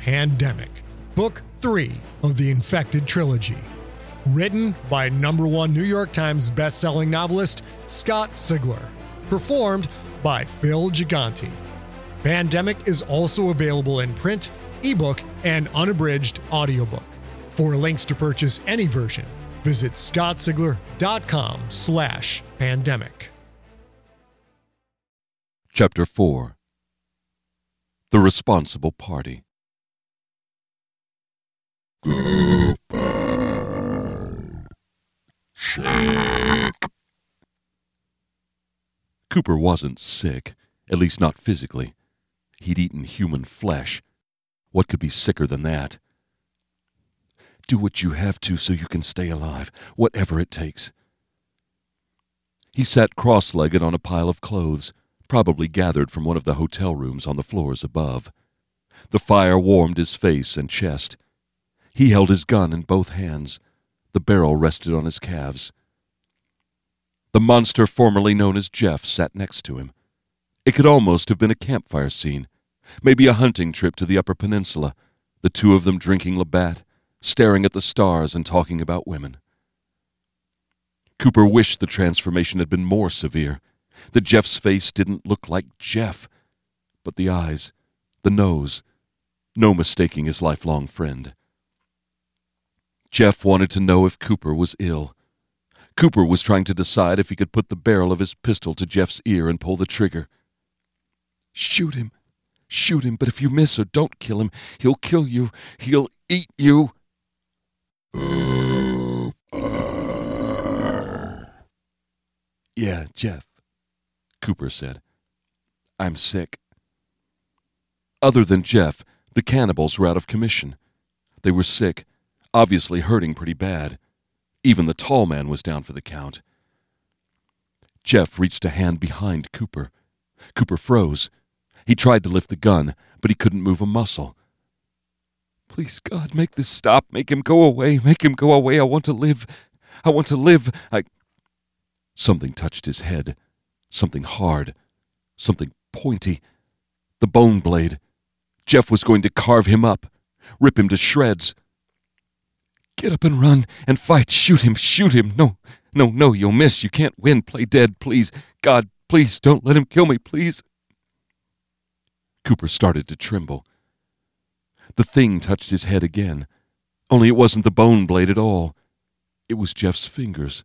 Pandemic, Book 3 of the Infected Trilogy. Written by number one New York Times bestselling novelist Scott Sigler. Performed by Phil Gigante. Pandemic is also available in print, ebook, and unabridged audiobook. For links to purchase any version, visit scottsigler.com slash pandemic. Chapter 4 The Responsible Party Cooper. Sick. Cooper wasn't sick, at least not physically. He'd eaten human flesh. What could be sicker than that? Do what you have to so you can stay alive, whatever it takes. He sat cross legged on a pile of clothes, probably gathered from one of the hotel rooms on the floors above. The fire warmed his face and chest. He held his gun in both hands. The barrel rested on his calves. The monster formerly known as Jeff sat next to him. It could almost have been a campfire scene, maybe a hunting trip to the Upper Peninsula, the two of them drinking Labatt, staring at the stars and talking about women. Cooper wished the transformation had been more severe, that Jeff's face didn't look like Jeff, but the eyes, the nose, no mistaking his lifelong friend. Jeff wanted to know if Cooper was ill. Cooper was trying to decide if he could put the barrel of his pistol to Jeff's ear and pull the trigger. Shoot him. Shoot him, but if you miss or don't kill him, he'll kill you. He'll eat you. Yeah, Jeff, Cooper said. I'm sick. Other than Jeff, the cannibals were out of commission. They were sick, obviously hurting pretty bad. Even the tall man was down for the count. Jeff reached a hand behind Cooper. Cooper froze. He tried to lift the gun, but he couldn't move a muscle. Please, God, make this stop. Make him go away. Make him go away. I want to live. I want to live. I. Something touched his head. Something hard. Something pointy. The bone blade. Jeff was going to carve him up, rip him to shreds. Get up and run and fight. Shoot him. Shoot him. No, no, no. You'll miss. You can't win. Play dead, please. God, please don't let him kill me, please. Cooper started to tremble. The thing touched his head again, only it wasn't the bone blade at all. It was Jeff's fingers,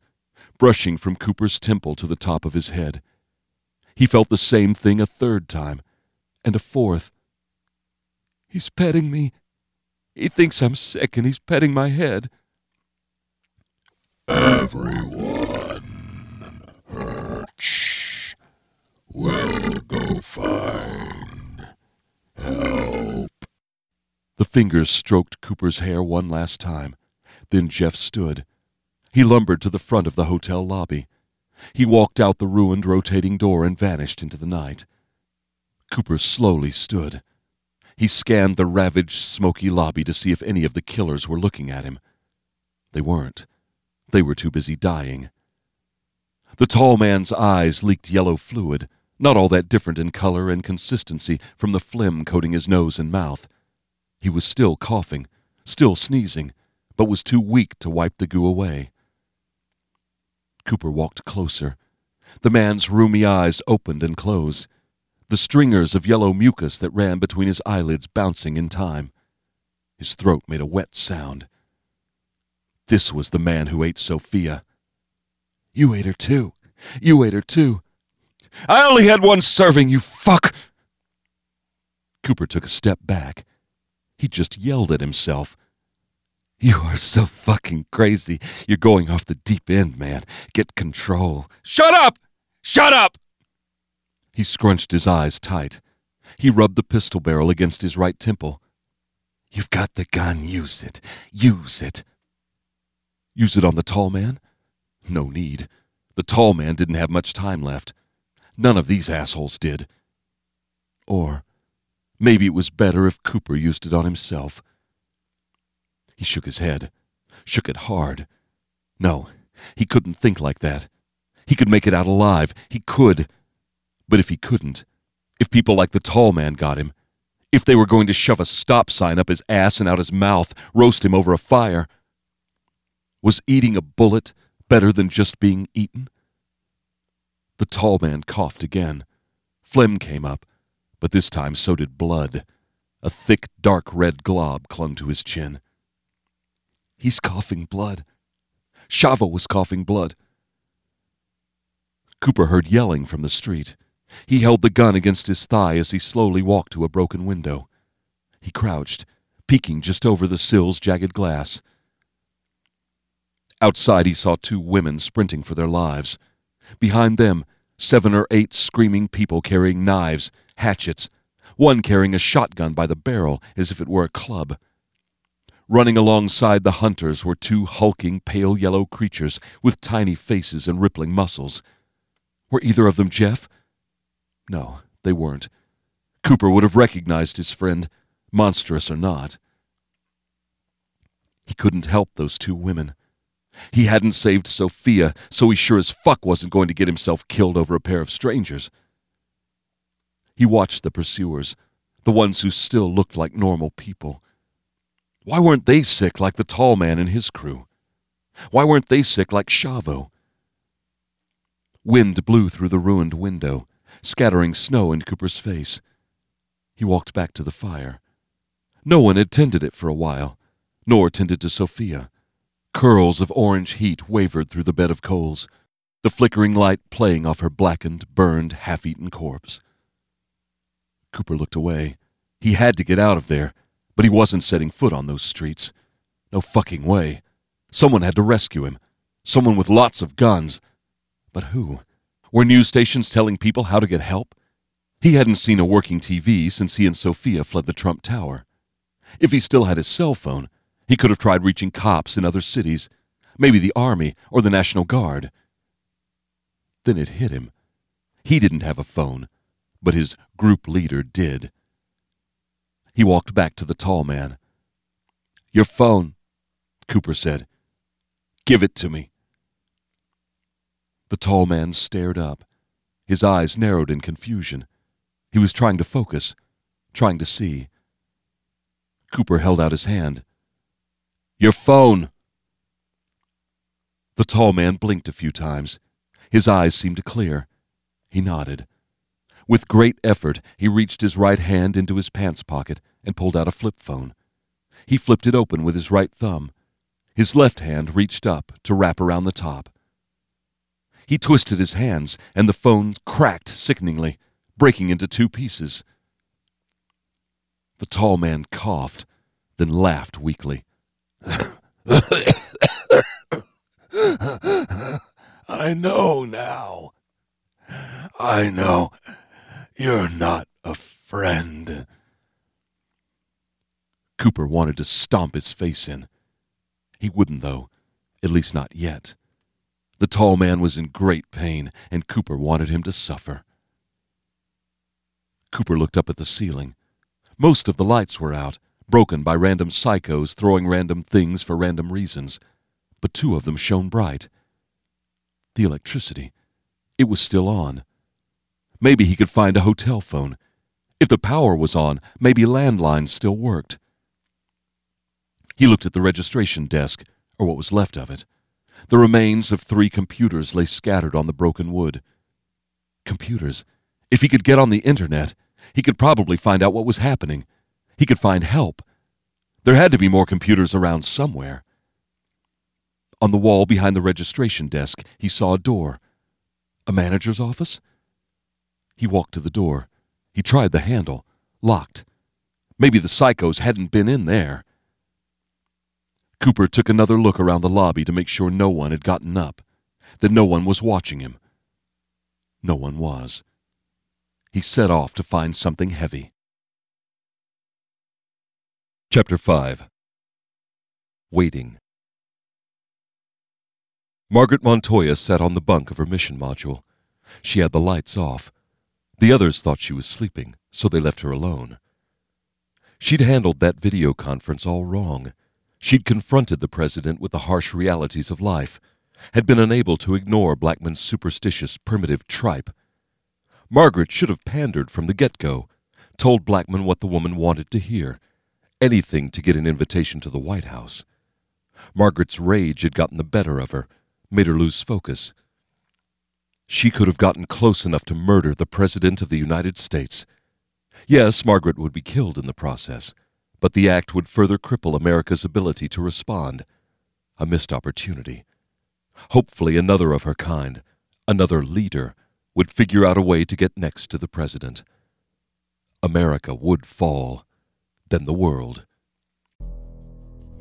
brushing from Cooper's temple to the top of his head. He felt the same thing a third time, and a fourth. He's petting me. He thinks I'm sick, and he's petting my head. Everyone hurts. We'll go find help. The fingers stroked Cooper's hair one last time. Then Jeff stood. He lumbered to the front of the hotel lobby. He walked out the ruined rotating door and vanished into the night. Cooper slowly stood. He scanned the ravaged, smoky lobby to see if any of the killers were looking at him. They weren't. They were too busy dying. The tall man's eyes leaked yellow fluid, not all that different in color and consistency from the phlegm coating his nose and mouth. He was still coughing, still sneezing, but was too weak to wipe the goo away. Cooper walked closer. The man's rheumy eyes opened and closed. The stringers of yellow mucus that ran between his eyelids bouncing in time. His throat made a wet sound. This was the man who ate Sophia. You ate her too. You ate her too. I only had one serving, you fuck! Cooper took a step back. He just yelled at himself. You are so fucking crazy. You're going off the deep end, man. Get control. Shut up! Shut up! He scrunched his eyes tight. He rubbed the pistol barrel against his right temple. You've got the gun. Use it. Use it. Use it on the tall man? No need. The tall man didn't have much time left. None of these assholes did. Or maybe it was better if Cooper used it on himself. He shook his head, shook it hard. No, he couldn't think like that. He could make it out alive. He could. But if he couldn't, if people like the tall man got him, if they were going to shove a stop sign up his ass and out his mouth, roast him over a fire, was eating a bullet better than just being eaten? The tall man coughed again. Phlegm came up, but this time so did blood. A thick, dark red glob clung to his chin. He's coughing blood. Chavo was coughing blood. Cooper heard yelling from the street. He held the gun against his thigh as he slowly walked to a broken window. He crouched, peeking just over the sill's jagged glass. Outside, he saw two women sprinting for their lives. Behind them, seven or eight screaming people carrying knives, hatchets, one carrying a shotgun by the barrel as if it were a club. Running alongside the hunters were two hulking, pale yellow creatures with tiny faces and rippling muscles. Were either of them Jeff? No, they weren't. Cooper would have recognized his friend, monstrous or not. He couldn't help those two women. He hadn't saved Sophia, so he sure as fuck wasn't going to get himself killed over a pair of strangers. He watched the pursuers, the ones who still looked like normal people. Why weren't they sick like the tall man and his crew? Why weren't they sick like Chavo? Wind blew through the ruined window, scattering snow in Cooper's face. He walked back to the fire. No one had tended it for a while, nor tended to Sophia. Curls of orange heat wavered through the bed of coals, the flickering light playing off her blackened, burned, half eaten corpse. Cooper looked away. He had to get out of there, but he wasn't setting foot on those streets. No fucking way. Someone had to rescue him. Someone with lots of guns. But who? Were news stations telling people how to get help? He hadn't seen a working TV since he and Sophia fled the Trump Tower. If he still had his cell phone, he could have tried reaching cops in other cities, maybe the Army or the National Guard. Then it hit him. He didn't have a phone, but his group leader did. He walked back to the tall man. Your phone, Cooper said. Give it to me. The tall man stared up. His eyes narrowed in confusion. He was trying to focus, trying to see. Cooper held out his hand. Your phone! The tall man blinked a few times. His eyes seemed to clear. He nodded. With great effort, he reached his right hand into his pants pocket and pulled out a flip phone. He flipped it open with his right thumb. His left hand reached up to wrap around the top. He twisted his hands, and the phone cracked sickeningly, breaking into two pieces. The tall man coughed, then laughed weakly. I know now. I know you're not a friend. Cooper wanted to stomp his face in. He wouldn't, though, at least not yet. The tall man was in great pain, and Cooper wanted him to suffer. Cooper looked up at the ceiling. Most of the lights were out, broken by random psychos throwing random things for random reasons, but two of them shone bright. The electricity. It was still on. Maybe he could find a hotel phone. If the power was on, maybe landlines still worked. He looked at the registration desk, or what was left of it. The remains of three computers lay scattered on the broken wood. Computers. If he could get on the internet, he could probably find out what was happening. He could find help. There had to be more computers around somewhere. On the wall behind the registration desk, he saw a door. A manager's office? He walked to the door. He tried the handle. Locked. Maybe the psychos hadn't been in there. Cooper took another look around the lobby to make sure no one had gotten up, that no one was watching him. No one was. He set off to find something heavy. Chapter 5 Waiting Margaret Montoya sat on the bunk of her mission module. She had the lights off. The others thought she was sleeping, so they left her alone. She'd handled that video conference all wrong. She'd confronted the president with the harsh realities of life, had been unable to ignore Blackman's superstitious, primitive tripe. Margaret should have pandered from the get go, told Blackman what the woman wanted to hear anything to get an invitation to the White House. Margaret's rage had gotten the better of her, made her lose focus. She could have gotten close enough to murder the President of the United States. Yes, Margaret would be killed in the process, but the act would further cripple America's ability to respond. A missed opportunity. Hopefully, another of her kind, another leader, would figure out a way to get next to the President. America would fall, then the world.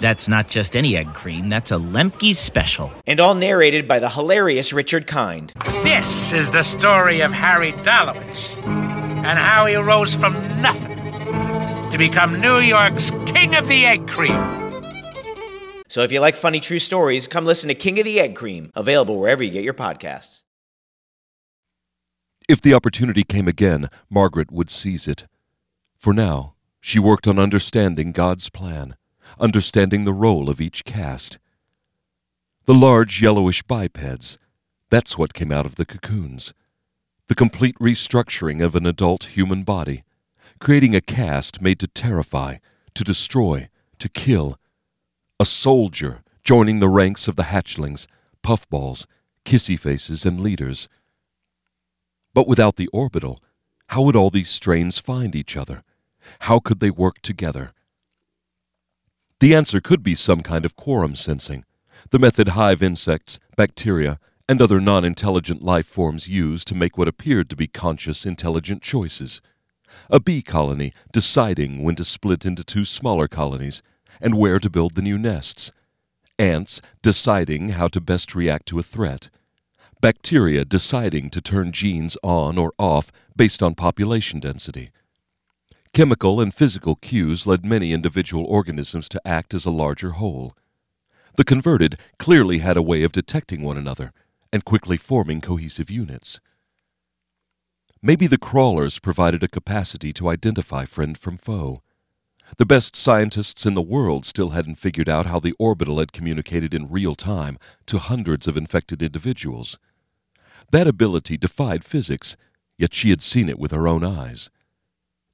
That's not just any egg cream, that's a Lemke's special. and all narrated by the hilarious Richard Kind. This is the story of Harry Dalowitz and how he rose from nothing to become New York's King of the Egg Cream. So if you like funny true stories, come listen to King of the Egg Cream, available wherever you get your podcasts. If the opportunity came again, Margaret would seize it. For now, she worked on understanding God's plan, understanding the role of each caste. The large yellowish bipeds, that's what came out of the cocoons. The complete restructuring of an adult human body, creating a caste made to terrify, to destroy, to kill. A soldier joining the ranks of the hatchlings, puffballs, kissy faces, and leaders. But without the orbital, how would all these strains find each other? How could they work together? The answer could be some kind of quorum sensing, the method hive insects, bacteria, and other non intelligent life forms use to make what appeared to be conscious, intelligent choices. A bee colony deciding when to split into two smaller colonies and where to build the new nests. Ants deciding how to best react to a threat. Bacteria deciding to turn genes on or off based on population density. Chemical and physical cues led many individual organisms to act as a larger whole. The converted clearly had a way of detecting one another and quickly forming cohesive units. Maybe the crawlers provided a capacity to identify friend from foe. The best scientists in the world still hadn't figured out how the orbital had communicated in real time to hundreds of infected individuals. That ability defied physics, yet she had seen it with her own eyes.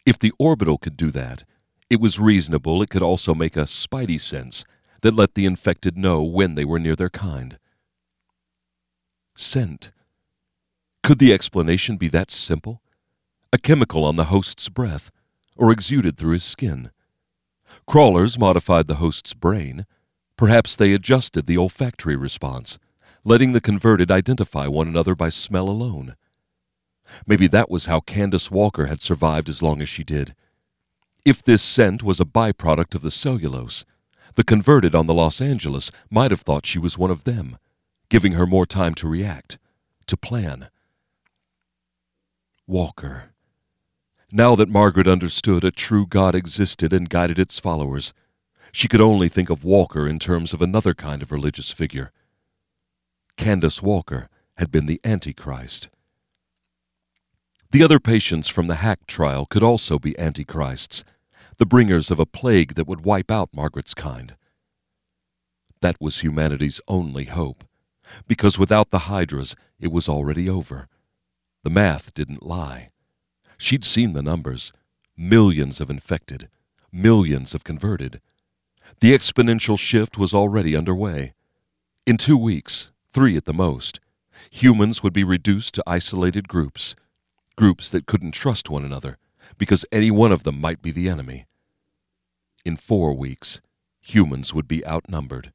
If the orbital could do that, it was reasonable it could also make a spidey sense that let the infected know when they were near their kind. Scent. Could the explanation be that simple? A chemical on the host's breath, or exuded through his skin. Crawlers modified the host's brain. Perhaps they adjusted the olfactory response, letting the converted identify one another by smell alone. Maybe that was how Candace Walker had survived as long as she did. If this scent was a byproduct of the cellulose, the converted on the Los Angeles might have thought she was one of them, giving her more time to react, to plan. Walker. Now that Margaret understood a true God existed and guided its followers, she could only think of Walker in terms of another kind of religious figure. Candace Walker had been the Antichrist. The other patients from the HAC trial could also be Antichrists, the bringers of a plague that would wipe out Margaret's kind. That was humanity's only hope, because without the Hydras, it was already over. The math didn't lie. She'd seen the numbers millions of infected, millions of converted. The exponential shift was already underway. In two weeks, three at the most, humans would be reduced to isolated groups groups that couldn't trust one another because any one of them might be the enemy. In four weeks, humans would be outnumbered.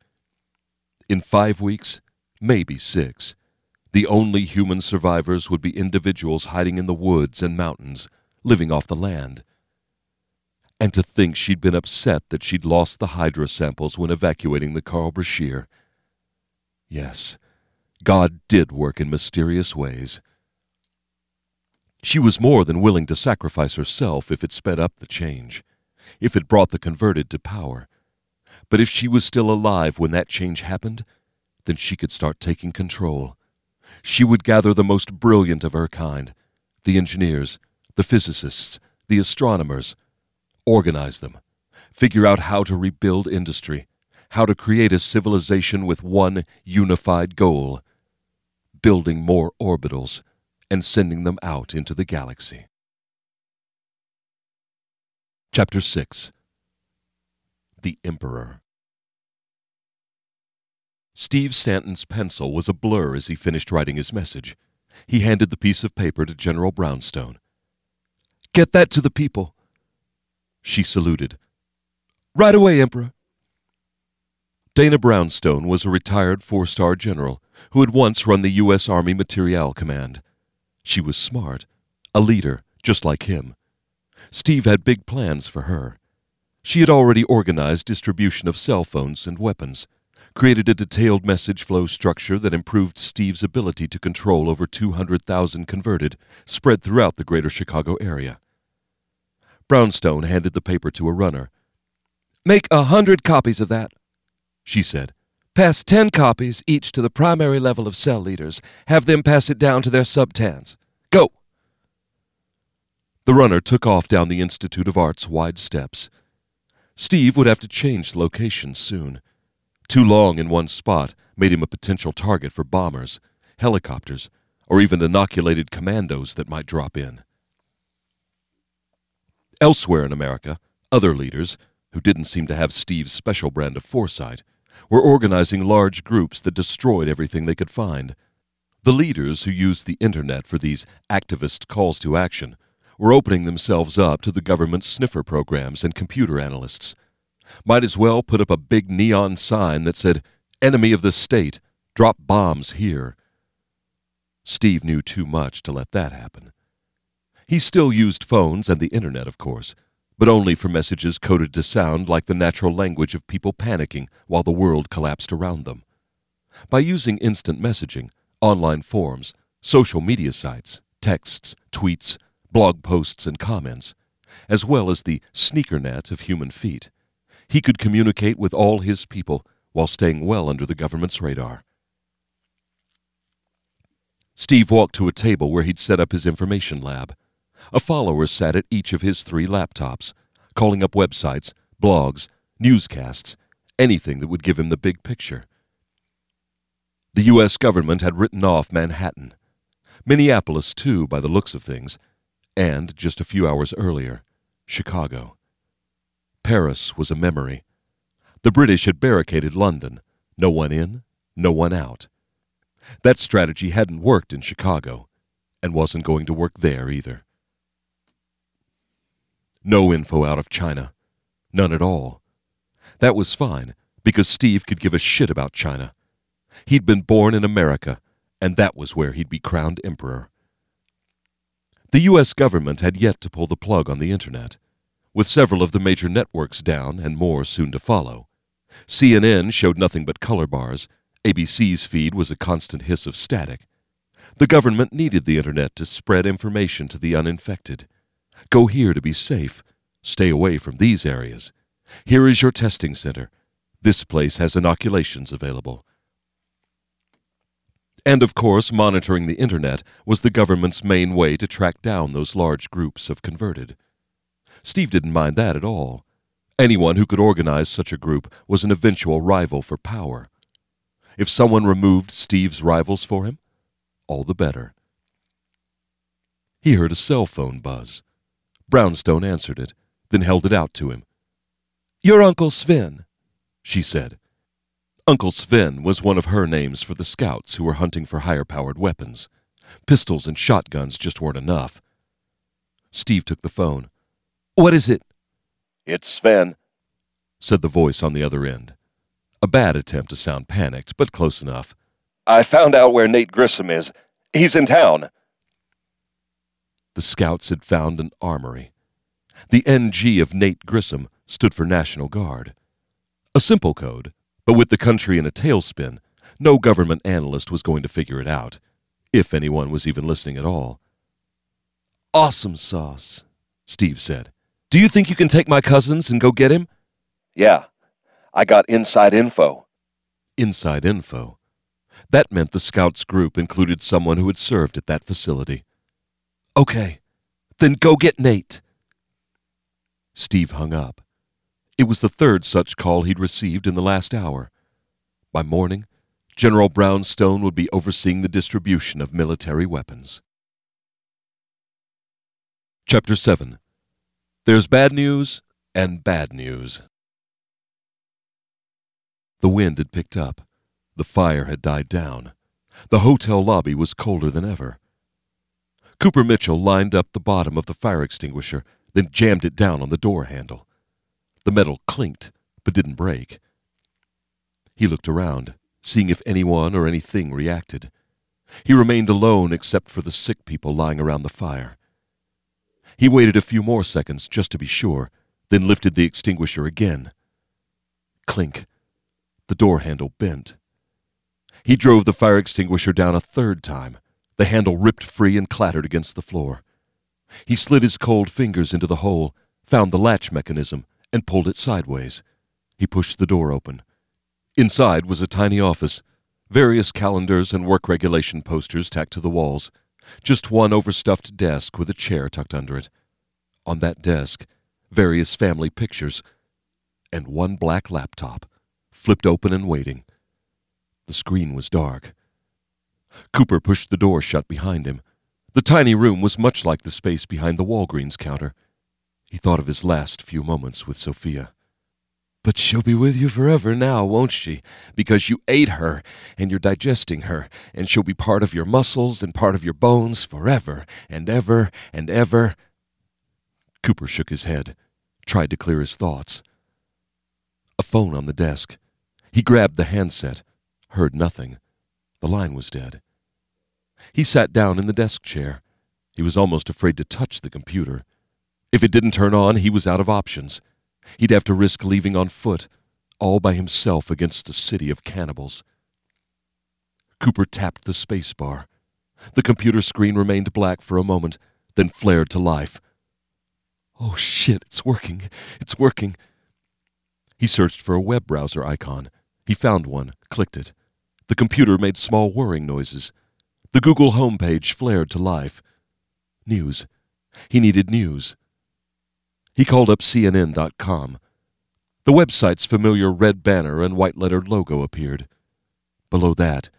In five weeks, maybe six, the only human survivors would be individuals hiding in the woods and mountains, living off the land. And to think she'd been upset that she'd lost the Hydra samples when evacuating the Carl Brashear. Yes, God did work in mysterious ways. She was more than willing to sacrifice herself if it sped up the change, if it brought the converted to power. But if she was still alive when that change happened, then she could start taking control. She would gather the most brilliant of her kind the engineers, the physicists, the astronomers, organize them, figure out how to rebuild industry, how to create a civilization with one unified goal building more orbitals and sending them out into the galaxy. Chapter 6 The Emperor Steve Stanton's pencil was a blur as he finished writing his message. He handed the piece of paper to General Brownstone. Get that to the people. She saluted. Right away, Emperor. Dana Brownstone was a retired four star general who had once run the U.S. Army Materiel Command. She was smart, a leader, just like him. Steve had big plans for her. She had already organized distribution of cell phones and weapons, created a detailed message flow structure that improved Steve's ability to control over 200,000 converted, spread throughout the greater Chicago area. Brownstone handed the paper to a runner. Make a hundred copies of that, she said. Pass 10 copies each to the primary level of cell leaders. Have them pass it down to their subtans. Go! The runner took off down the Institute of Art's wide steps. Steve would have to change location soon. Too long in one spot made him a potential target for bombers, helicopters, or even inoculated commandos that might drop in. Elsewhere in America, other leaders, who didn't seem to have Steve's special brand of foresight, were organizing large groups that destroyed everything they could find. The leaders who used the internet for these activist calls to action were opening themselves up to the government's sniffer programs and computer analysts. Might as well put up a big neon sign that said, Enemy of the State, drop bombs here. Steve knew too much to let that happen. He still used phones and the internet, of course, but only for messages coded to sound like the natural language of people panicking while the world collapsed around them. By using instant messaging, online forums, social media sites, texts, tweets, blog posts, and comments, as well as the sneaker net of human feet, he could communicate with all his people while staying well under the government's radar. Steve walked to a table where he'd set up his information lab. A follower sat at each of his three laptops, calling up websites, blogs, newscasts, anything that would give him the big picture. The U.S. government had written off Manhattan, Minneapolis, too, by the looks of things, and, just a few hours earlier, Chicago. Paris was a memory. The British had barricaded London, no one in, no one out. That strategy hadn't worked in Chicago, and wasn't going to work there either. No info out of China. None at all. That was fine, because Steve could give a shit about China. He'd been born in America, and that was where he'd be crowned emperor. The U.S. government had yet to pull the plug on the Internet, with several of the major networks down and more soon to follow. CNN showed nothing but color bars. ABC's feed was a constant hiss of static. The government needed the Internet to spread information to the uninfected. Go here to be safe. Stay away from these areas. Here is your testing center. This place has inoculations available. And of course, monitoring the Internet was the government's main way to track down those large groups of converted. Steve didn't mind that at all. Anyone who could organize such a group was an eventual rival for power. If someone removed Steve's rivals for him, all the better. He heard a cell phone buzz. Brownstone answered it, then held it out to him. Your Uncle Sven, she said. Uncle Sven was one of her names for the scouts who were hunting for higher powered weapons. Pistols and shotguns just weren't enough. Steve took the phone. What is it? It's Sven, said the voice on the other end. A bad attempt to sound panicked, but close enough. I found out where Nate Grissom is. He's in town. The scouts had found an armory. The NG of Nate Grissom stood for National Guard. A simple code, but with the country in a tailspin, no government analyst was going to figure it out, if anyone was even listening at all. Awesome sauce, Steve said. Do you think you can take my cousins and go get him? Yeah, I got inside info. Inside info. That meant the scouts group included someone who had served at that facility. Okay, then go get Nate. Steve hung up. It was the third such call he'd received in the last hour. By morning, General Brownstone would be overseeing the distribution of military weapons. Chapter 7 There's Bad News and Bad News. The wind had picked up. The fire had died down. The hotel lobby was colder than ever. Cooper Mitchell lined up the bottom of the fire extinguisher, then jammed it down on the door handle. The metal clinked, but didn't break. He looked around, seeing if anyone or anything reacted. He remained alone except for the sick people lying around the fire. He waited a few more seconds just to be sure, then lifted the extinguisher again. Clink. The door handle bent. He drove the fire extinguisher down a third time. The handle ripped free and clattered against the floor. He slid his cold fingers into the hole, found the latch mechanism, and pulled it sideways. He pushed the door open. Inside was a tiny office, various calendars and work regulation posters tacked to the walls, just one overstuffed desk with a chair tucked under it. On that desk, various family pictures, and one black laptop, flipped open and waiting. The screen was dark. Cooper pushed the door shut behind him. The tiny room was much like the space behind the Walgreens counter. He thought of his last few moments with Sophia. But she'll be with you forever now, won't she? Because you ate her, and you're digesting her, and she'll be part of your muscles and part of your bones forever and ever and ever. Cooper shook his head, tried to clear his thoughts. A phone on the desk. He grabbed the handset, heard nothing. The line was dead. He sat down in the desk chair. He was almost afraid to touch the computer. If it didn't turn on, he was out of options. He'd have to risk leaving on foot, all by himself against a city of cannibals. Cooper tapped the space bar. The computer screen remained black for a moment, then flared to life. Oh shit, it's working. It's working. He searched for a web browser icon. He found one, clicked it. The computer made small whirring noises. The Google homepage flared to life. News. He needed news. He called up CNN.com. The website's familiar red banner and white lettered logo appeared. Below that,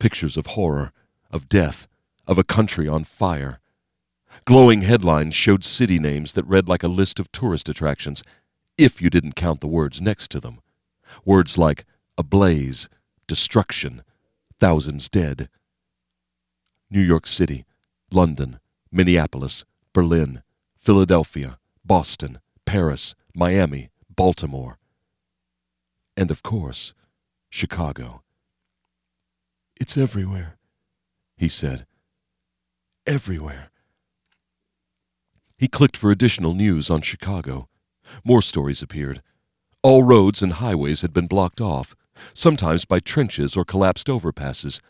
pictures of horror, of death, of a country on fire. Glowing headlines showed city names that read like a list of tourist attractions, if you didn't count the words next to them. Words like ablaze, destruction, thousands dead. New York City, London, Minneapolis, Berlin, Philadelphia, Boston, Paris, Miami, Baltimore. And of course, Chicago. It's everywhere, he said. Everywhere. He clicked for additional news on Chicago. More stories appeared. All roads and highways had been blocked off, sometimes by trenches or collapsed overpasses,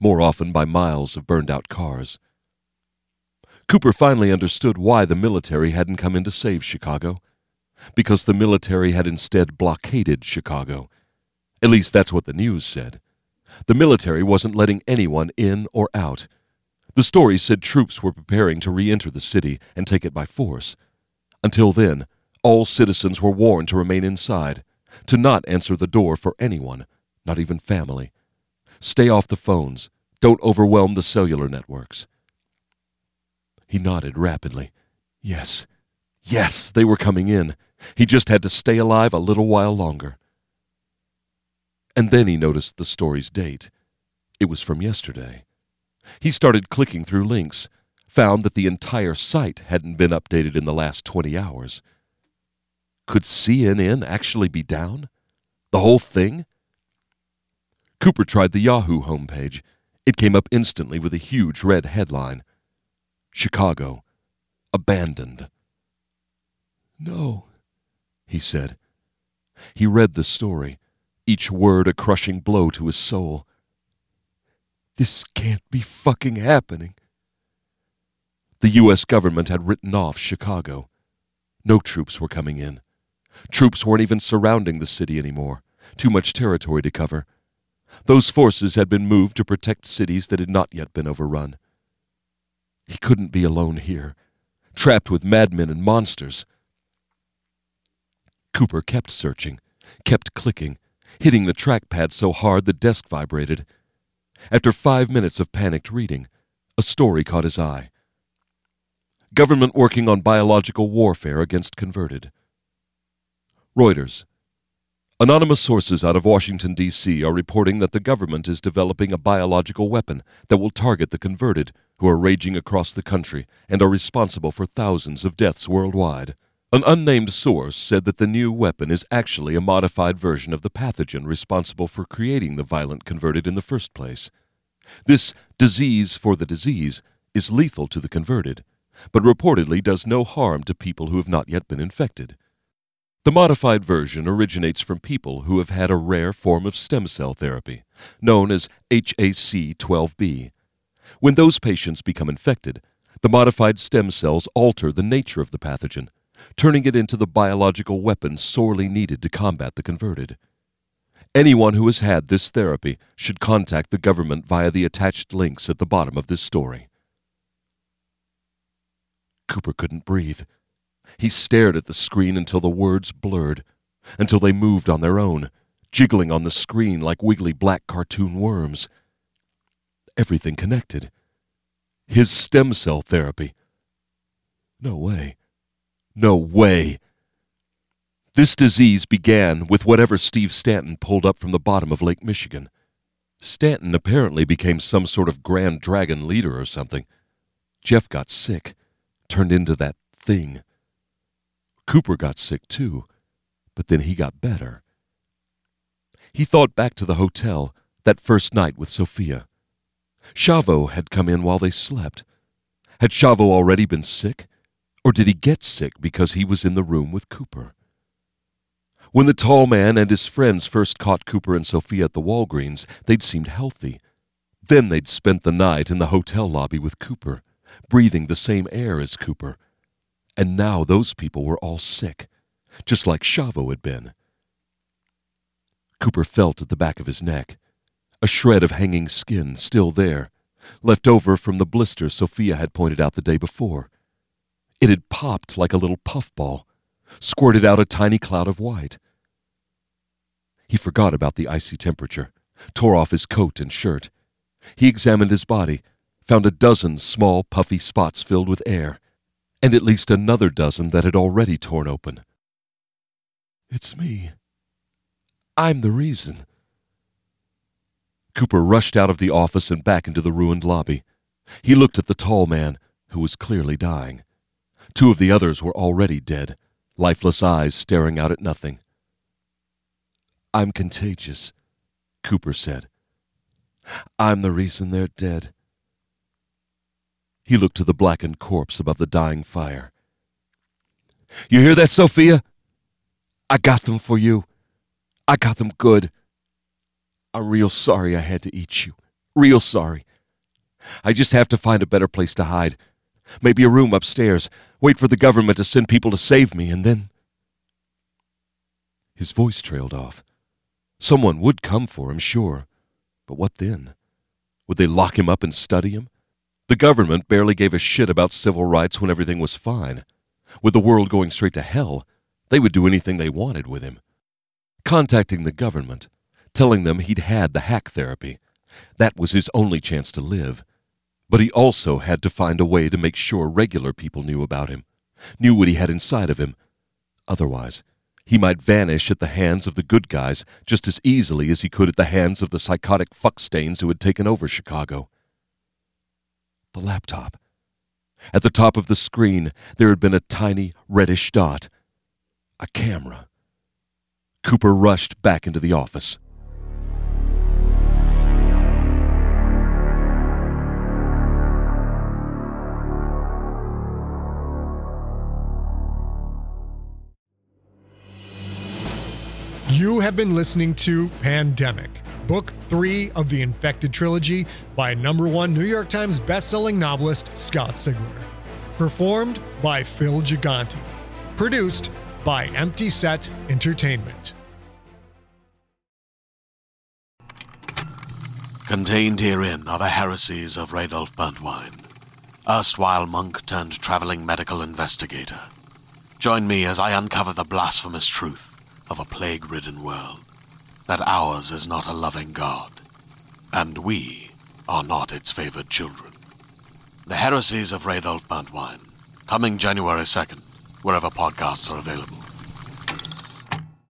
more often by miles of burned out cars. Cooper finally understood why the military hadn't come in to save Chicago. Because the military had instead blockaded Chicago. At least that's what the news said. The military wasn't letting anyone in or out. The story said troops were preparing to re enter the city and take it by force. Until then, all citizens were warned to remain inside, to not answer the door for anyone, not even family. Stay off the phones. Don't overwhelm the cellular networks. He nodded rapidly. Yes, yes, they were coming in. He just had to stay alive a little while longer. And then he noticed the story's date. It was from yesterday. He started clicking through links, found that the entire site hadn't been updated in the last 20 hours. Could CNN actually be down? The whole thing? Cooper tried the Yahoo homepage. It came up instantly with a huge red headline Chicago, abandoned. No, he said. He read the story, each word a crushing blow to his soul. This can't be fucking happening. The U.S. government had written off Chicago. No troops were coming in. Troops weren't even surrounding the city anymore. Too much territory to cover. Those forces had been moved to protect cities that had not yet been overrun. He couldn't be alone here, trapped with madmen and monsters. Cooper kept searching, kept clicking, hitting the trackpad so hard the desk vibrated. After five minutes of panicked reading, a story caught his eye. Government working on biological warfare against converted. Reuters. Anonymous sources out of Washington, D.C. are reporting that the government is developing a biological weapon that will target the converted who are raging across the country and are responsible for thousands of deaths worldwide. An unnamed source said that the new weapon is actually a modified version of the pathogen responsible for creating the violent converted in the first place. This disease for the disease is lethal to the converted, but reportedly does no harm to people who have not yet been infected. The modified version originates from people who have had a rare form of stem cell therapy, known as HAC 12B. When those patients become infected, the modified stem cells alter the nature of the pathogen turning it into the biological weapon sorely needed to combat the converted. Anyone who has had this therapy should contact the government via the attached links at the bottom of this story. Cooper couldn't breathe. He stared at the screen until the words blurred, until they moved on their own, jiggling on the screen like wiggly black cartoon worms. Everything connected. His stem cell therapy. No way. No way. This disease began with whatever Steve Stanton pulled up from the bottom of Lake Michigan. Stanton apparently became some sort of grand dragon leader or something. Jeff got sick, turned into that thing. Cooper got sick too, but then he got better. He thought back to the hotel, that first night with Sophia. Chavo had come in while they slept. Had Chavo already been sick? Or did he get sick because he was in the room with Cooper? When the tall man and his friends first caught Cooper and Sophia at the Walgreens, they'd seemed healthy. Then they'd spent the night in the hotel lobby with Cooper, breathing the same air as Cooper. And now those people were all sick, just like Chavo had been. Cooper felt at the back of his neck, a shred of hanging skin still there, left over from the blister Sophia had pointed out the day before. It had popped like a little puffball, squirted out a tiny cloud of white. He forgot about the icy temperature, tore off his coat and shirt. He examined his body, found a dozen small, puffy spots filled with air, and at least another dozen that had already torn open. It's me. I'm the reason. Cooper rushed out of the office and back into the ruined lobby. He looked at the tall man, who was clearly dying. Two of the others were already dead, lifeless eyes staring out at nothing. I'm contagious, Cooper said. I'm the reason they're dead. He looked to the blackened corpse above the dying fire. You hear that, Sophia? I got them for you. I got them good. I'm real sorry I had to eat you. Real sorry. I just have to find a better place to hide. Maybe a room upstairs. Wait for the government to send people to save me, and then. His voice trailed off. Someone would come for him, sure. But what then? Would they lock him up and study him? The government barely gave a shit about civil rights when everything was fine. With the world going straight to hell, they would do anything they wanted with him. Contacting the government, telling them he'd had the HAC therapy, that was his only chance to live. But he also had to find a way to make sure regular people knew about him, knew what he had inside of him. Otherwise, he might vanish at the hands of the good guys just as easily as he could at the hands of the psychotic fuckstains who had taken over Chicago. The laptop. At the top of the screen, there had been a tiny reddish dot. A camera. Cooper rushed back into the office. You have been listening to Pandemic, book three of the Infected trilogy by number one New York Times bestselling novelist Scott Sigler. Performed by Phil Gigante. Produced by Empty Set Entertainment. Contained herein are the heresies of Radolf Burntwine, erstwhile monk turned traveling medical investigator. Join me as I uncover the blasphemous truth of a plague ridden world that ours is not a loving God, and we are not its favored children. The Heresies of Radolf Burntwine, coming January 2nd, wherever podcasts are available.